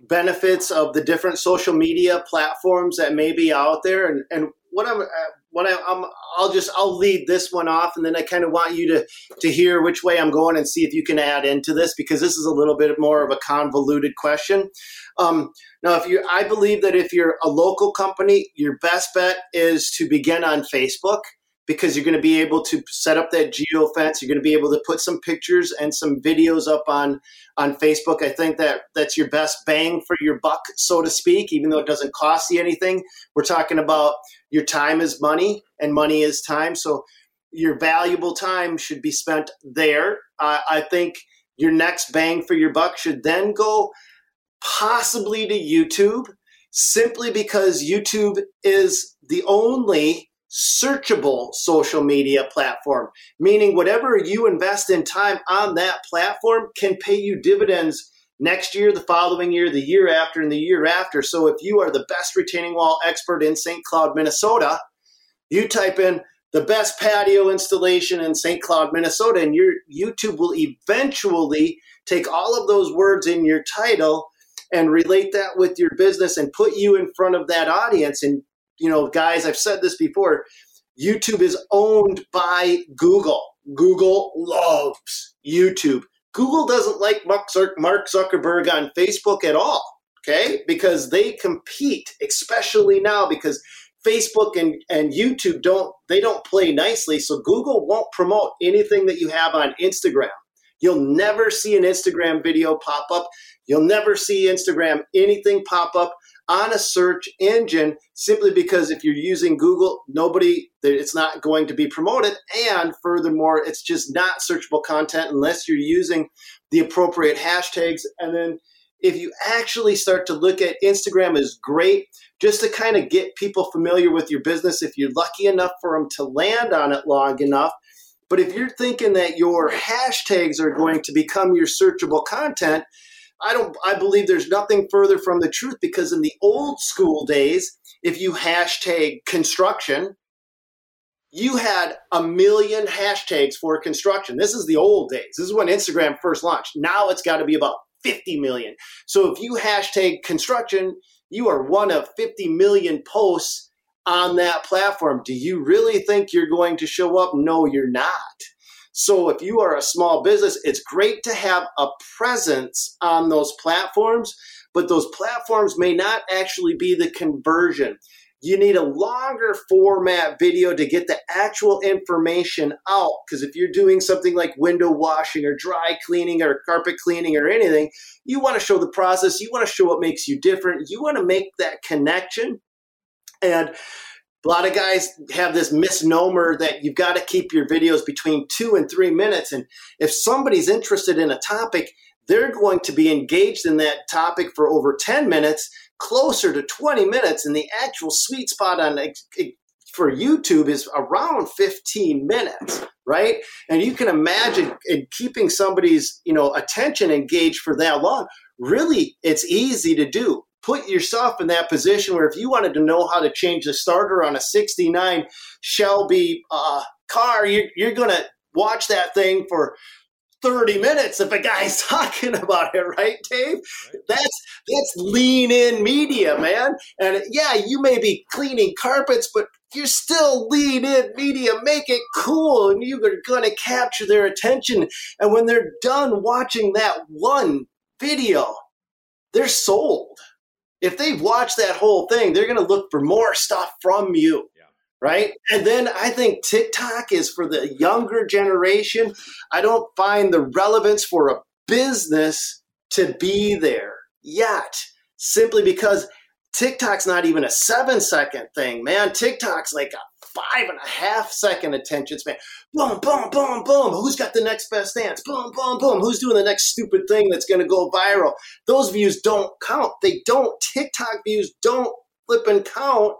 S1: benefits of the different social media platforms that may be out there. And, and what I'm, uh, what I, I'm, I'll just, I'll lead this one off, and then I kind of want you to to hear which way I'm going and see if you can add into this because this is a little bit more of a convoluted question. Um, now, if you, I believe that if you're a local company, your best bet is to begin on Facebook because you're going to be able to set up that geo fence. You're going to be able to put some pictures and some videos up on on Facebook. I think that that's your best bang for your buck, so to speak. Even though it doesn't cost you anything, we're talking about your time is money and money is time. So your valuable time should be spent there. Uh, I think your next bang for your buck should then go possibly to YouTube, simply because YouTube is the only searchable social media platform, meaning whatever you invest in time on that platform can pay you dividends next year, the following year, the year after, and the year after. So if you are the best retaining wall expert in St. Cloud, Minnesota, you type in the best patio installation in St. Cloud, Minnesota, and your YouTube will eventually take all of those words in your title and relate that with your business and put you in front of that audience. And, you know, guys, I've said this before YouTube is owned by Google. Google loves YouTube. Google doesn't like Mark Zuckerberg on Facebook at all, okay? Because they compete, especially now because Facebook and, and YouTube don't they don't play nicely. So Google won't promote anything that you have on Instagram. You'll never see an Instagram video pop up. You'll never see Instagram anything pop up on a search engine simply because if you're using Google, nobody, it's not going to be promoted. And furthermore, it's just not searchable content unless you're using the appropriate hashtags. And then if you actually start to look at Instagram is great just to kind of get people familiar with your business if you're lucky enough for them to land on it long enough. But if you're thinking that your hashtags are going to become your searchable content, I don't I believe there's nothing further from the truth because in the old school days, if you hashtag construction, you had a million hashtags for construction. This is the old days. This is when Instagram first launched. Now it's got to be about 50 million. So if you hashtag construction, you are one of 50 million posts on that platform. Do you really think you're going to show up? No, you're not. So if you are a small business, it's great to have a presence on those platforms, but those platforms may not actually be the conversion. You need a longer format video to get the actual information out. Because if you're doing something like window washing or dry cleaning or carpet cleaning or anything, you want to show the process. You want to show what makes you different. You want to make that connection. And a lot of guys have this misnomer that you've got to keep your videos between two and three minutes. And if somebody's interested in a topic, they're going to be engaged in that topic for over 10 minutes, closer to 20 minutes. And the actual sweet spot on for YouTube is around 15 minutes, right? And you can imagine in keeping somebody's, you know, attention engaged for that long. Really, it's easy to do put yourself in that position where if you wanted to know how to change the starter on a 69 Shelby uh, car, you're, you're going to watch that thing for 30 minutes if a guy's talking about it, right, Dave? Right. That's that's lean in media, man. And yeah, you may be cleaning carpets, but you're still lean in media. Make it cool, and you're going to capture their attention. And when they're done watching that one video, they're sold if they've watched that whole thing, they're going to look for more stuff from you. Yeah. Right. And then I think TikTok is for the younger generation. I don't find the relevance for a business to be there yet, simply because TikTok's not even a seven second thing, man. TikTok's like a five and a half second attention span. Boom, boom, boom, boom. Who's got the next best dance? Boom, boom, boom. Who's doing the next stupid thing that's going to go viral? Those views don't count. They don't. TikTok views don't flip and count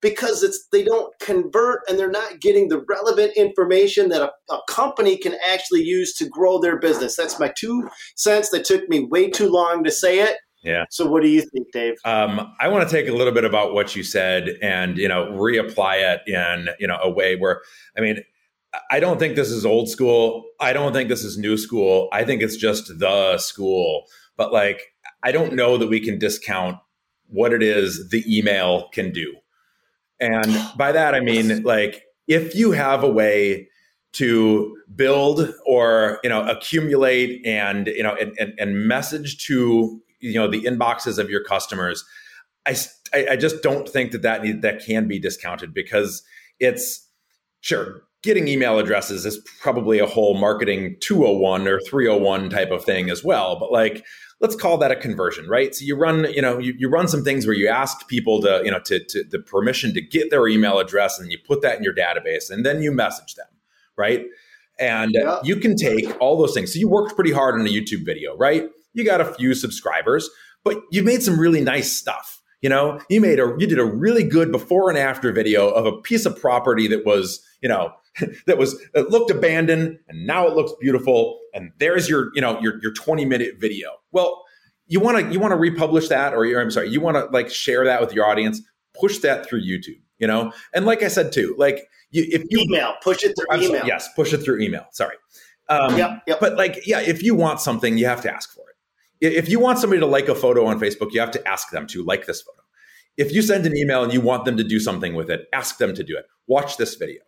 S1: because it's they don't convert and they're not getting the relevant information that a, a, company can actually use to grow their business. That's my two cents that took me way too long to say it.
S2: Yeah.
S1: So what do you think, Dave?
S2: Um, I want to take a little bit about what you said and you know reapply it in you know a way where I mean I don't think this is old school. I don't think this is new school. I think it's just the school. But like I don't know that we can discount what it is the email can do. And by that I mean like if you have a way to build or you know accumulate and you know and, and, and message to you know the inboxes of your customers i i just don't think that that need, that can be discounted because it's sure getting email addresses is probably a whole marketing 201 or 301 type of thing as well but like let's call that a conversion right? So you run you know you, you run some things where you ask people to you know to, to the permission to get their email address and you put that in your database and then you message them right? And yeah. you can take all those things. So you worked pretty hard on a youtube video right you got a few subscribers, but you made some really nice stuff. You know, you made a you did a really good before and after video of a piece of property that was, you know, that was it looked abandoned and now it looks beautiful and there's your, you know, your your 20 minute video. Well, you want to you want to republish that or I'm sorry, you want to like share that with your audience, push that through YouTube, you know? And like I said too, like you, if you
S1: email, push it through I'm email.
S2: Sorry, yes, push it through email. Sorry. Um, yep, yep. But like, yeah, if you want something, you have to ask for it if you want somebody to like a photo on Facebook, you have to ask them to like this photo. If you send an email and you want them to do something with it, ask them to do it. Watch this video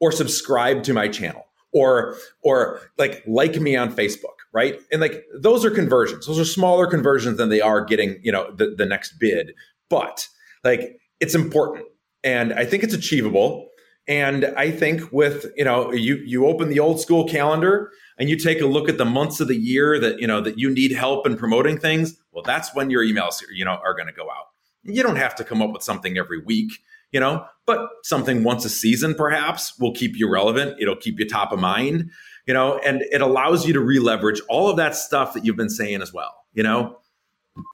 S2: or subscribe to my channel or or like like me on Facebook, right? And like those are conversions. Those are smaller conversions than they are getting, you know, the, the next bid. But like it's important and I think it's achievable. And I think with, you know, you you open the old school calendar and you take a look at the months of the year that you know that you need help in promoting things well that's when your emails you know are going to go out. You don't have to come up with something every week you know but something once a season perhaps will keep you relevant. It'll keep you top of mind you know and it allows you to re-leverage all of that stuff that you've been saying as well you know?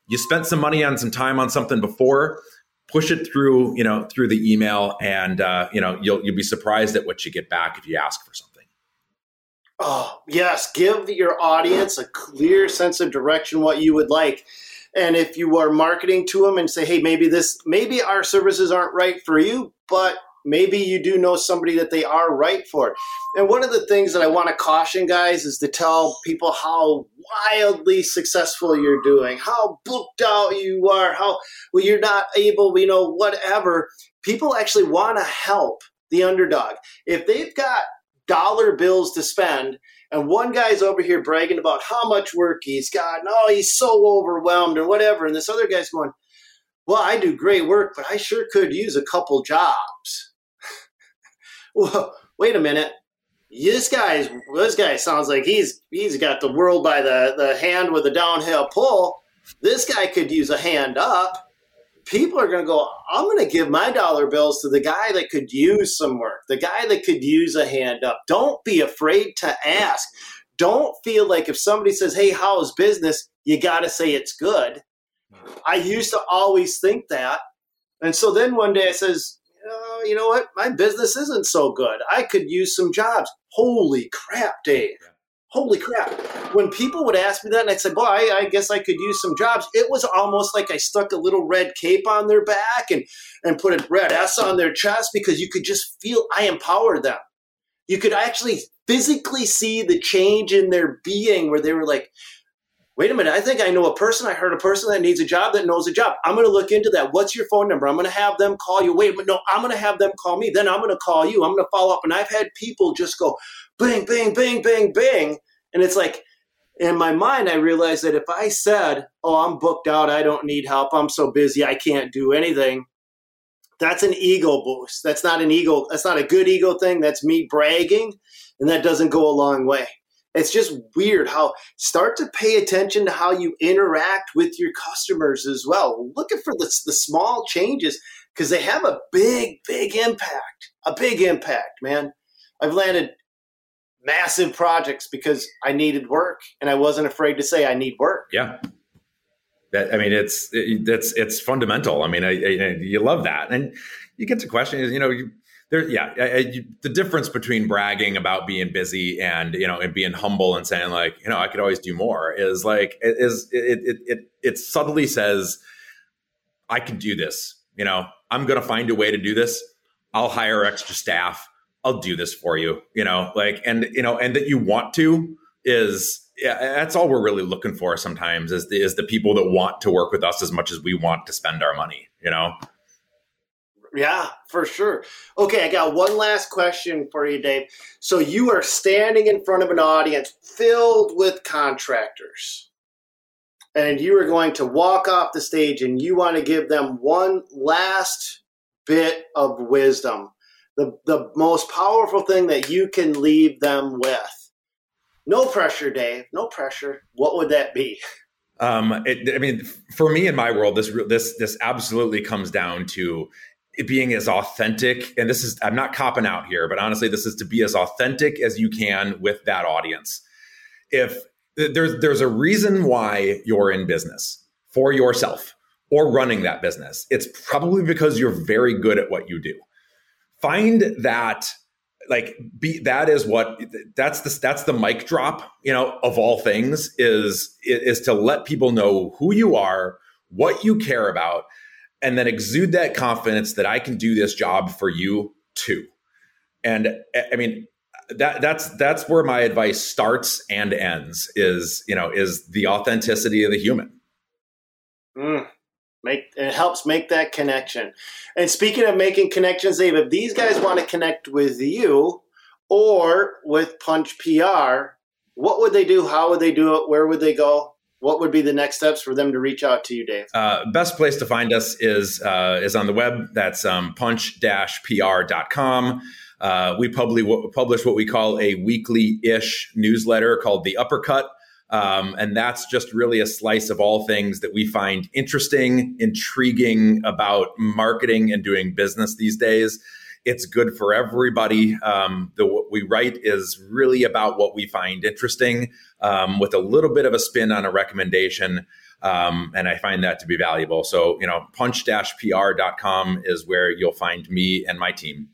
S2: You spent some money on some time on something before push it through you know through the email and uh, you know you'll you'll be surprised at what you get back if you ask for something
S1: Oh, yes. Give your audience a clear sense of direction, what you would like. And if you are marketing to them and say, hey, maybe this, maybe our services aren't right for you, but maybe you do know somebody that they are right for. And one of the things that I want to caution guys is to tell people how wildly successful you're doing, how booked out you are, how well you're not able, you know, whatever. People actually want to help the underdog. If they've got dollar bills to spend and one guy's over here bragging about how much work he's got, and oh, he's so overwhelmed or whatever, and this other guy's going, well, I do great work, but I sure could use a couple jobs. well, wait a minute. This guy's this guy sounds like he's he's got the world by the, the hand with a downhill pull. This guy could use a hand up. People are going to go, I'm going to give my dollar bills to the guy that could use some work, the guy that could use a hand up. Don't be afraid to ask. Don't feel like if somebody says, Hey, how's business? You got to say it's good. I used to always think that. And so then one day I says, oh, you know what? My business isn't so good. I could use some jobs. Holy crap, Dave. Holy crap. When people would ask me that and I'd say, boy, I, I, guess I could use some jobs, it was almost like I stuck a little red cape on their back and, and put a red S on their chest because you could just feel I empowered them. You could actually physically see the change in their being where they were like, wait a minute, I think I know a person. I heard a person that needs a job that knows a job. I'm going to look into that. What's your phone number? I'm going to have them call you. Wait, no, I'm going to have them call me. Then I'm going to call you. I'm going to follow up. And I've had people just go bang, bang, bang, bang, bang. And it's like, in my mind, I realized that if I said, oh, I'm booked out, I don't need help, I'm so busy, I can't do anything, that's an ego boost. That's not an ego, that's not a good ego thing. That's me bragging. And that doesn't go a long way. It's just weird how start to pay attention to how you interact with your customers as well. Looking for the, the small changes because they have a big, big impact. A big impact, man. I've landed massive projects because I needed work and I wasn't afraid to say I need work.
S2: Yeah. That, I mean, it's it, that's it's fundamental. I mean, I, I, you love that, and you get to question you know you, there, yeah, I, I, the difference between bragging about being busy and you know and being humble and saying like you know I could always do more is like is it it it, it subtly says I can do this. You know, I'm going to find a way to do this. I'll hire extra staff. I'll do this for you. You know, like and you know and that you want to is yeah, that's all we're really looking for sometimes is the, is the people that want to work with us as much as we want to spend our money. You know.
S1: Yeah, for sure. Okay, I got one last question for you, Dave. So you are standing in front of an audience filled with contractors, and you are going to walk off the stage and you want to give them one last bit of wisdom, the, the most powerful thing that you can leave them with. No pressure, Dave. No pressure. What would that be?
S2: Um, it, I mean, for me in my world, this this this absolutely comes down to being as authentic and this is i'm not copping out here but honestly this is to be as authentic as you can with that audience. If there's there's a reason why you're in business for yourself or running that business. It's probably because you're very good at what you do. Find that like be that is what that's the that's the mic drop you know of all things is is to let people know who you are what you care about and then exude that confidence that I can do this job for you too. And I mean, that that's that's where my advice starts and ends is you know is the authenticity of the human.
S1: Mm, make it helps make that connection. And speaking of making connections, Dave, if these guys want to connect with you or with Punch PR, what would they do? How would they do it? Where would they go? What would be the next steps for them to reach out to you, Dave?
S2: Uh, best place to find us is uh, is on the web. That's um, punch-pr.com. Uh, we publish, publish what we call a weekly-ish newsletter called The Uppercut. Um, and that's just really a slice of all things that we find interesting, intriguing about marketing and doing business these days. It's good for everybody. Um, the what we write is really about what we find interesting, um, with a little bit of a spin on a recommendation. Um, and I find that to be valuable. So, you know, punch-pr.com is where you'll find me and my team.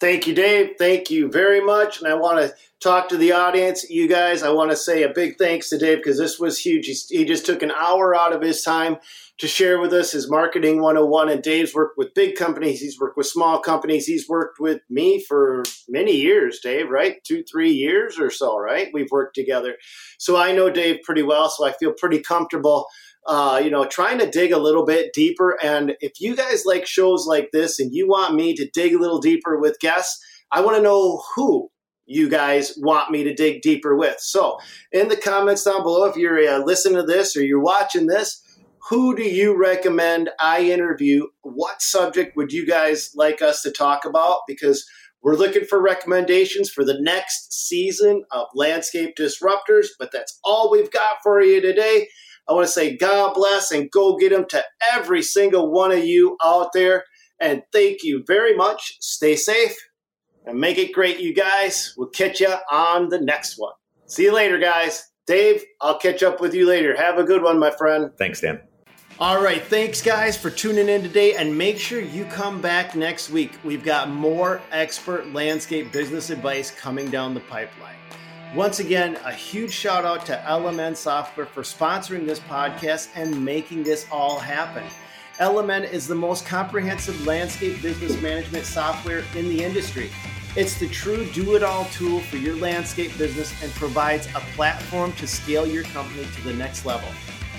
S1: Thank you, Dave. Thank you very much. And I want to talk to the audience. You guys, I want to say a big thanks to Dave because this was huge. He, he, just took an hour out of his time to share with us his marketing 101. And Dave's worked with big companies, he's worked with small companies, he's worked with me for many years, Dave, right? Two, three years or so, right? We've worked together. So I know Dave pretty well, so I feel pretty comfortable uh, you know, trying to dig a little bit deeper. And if you guys like shows like this and you want me to dig a little deeper with guests, I want to know who you guys want me to dig deeper with. So, in the comments down below, if you're uh, listening to this or you're watching this, who do you recommend I interview? What subject would you guys like us to talk about? Because we're looking for recommendations for the next season of Landscape Disruptors, but that's all we've got for you today. I want to say God bless and go get them to every single one of you out there. And thank you very much. Stay safe and make it great, you guys. We'll catch you on the next one. See you later, guys. Dave, I'll catch up with you later. Have a good one, my friend.
S2: Thanks, Dan.
S1: All right, thanks guys for tuning in today and make sure you come back next week. We've got more expert landscape business advice coming down the pipeline. Once again, a huge shout out to LMN Software for sponsoring this podcast and making this all happen. LMN is the most comprehensive landscape business management software in the industry. It's the true do it all tool for your landscape business and provides a platform to scale your company to the next level.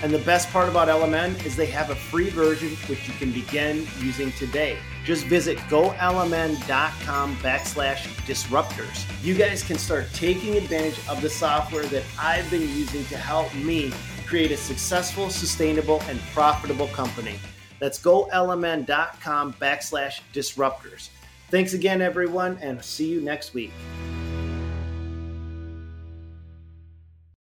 S1: And the best part about LMN is they have a free version which you can begin using today. Just visit golmn.com backslash disruptors. You guys can start taking advantage of the software that I've been using to help me create a successful, sustainable, and profitable company. That's golmn.com backslash disruptors. Thanks again, everyone, and see you next week.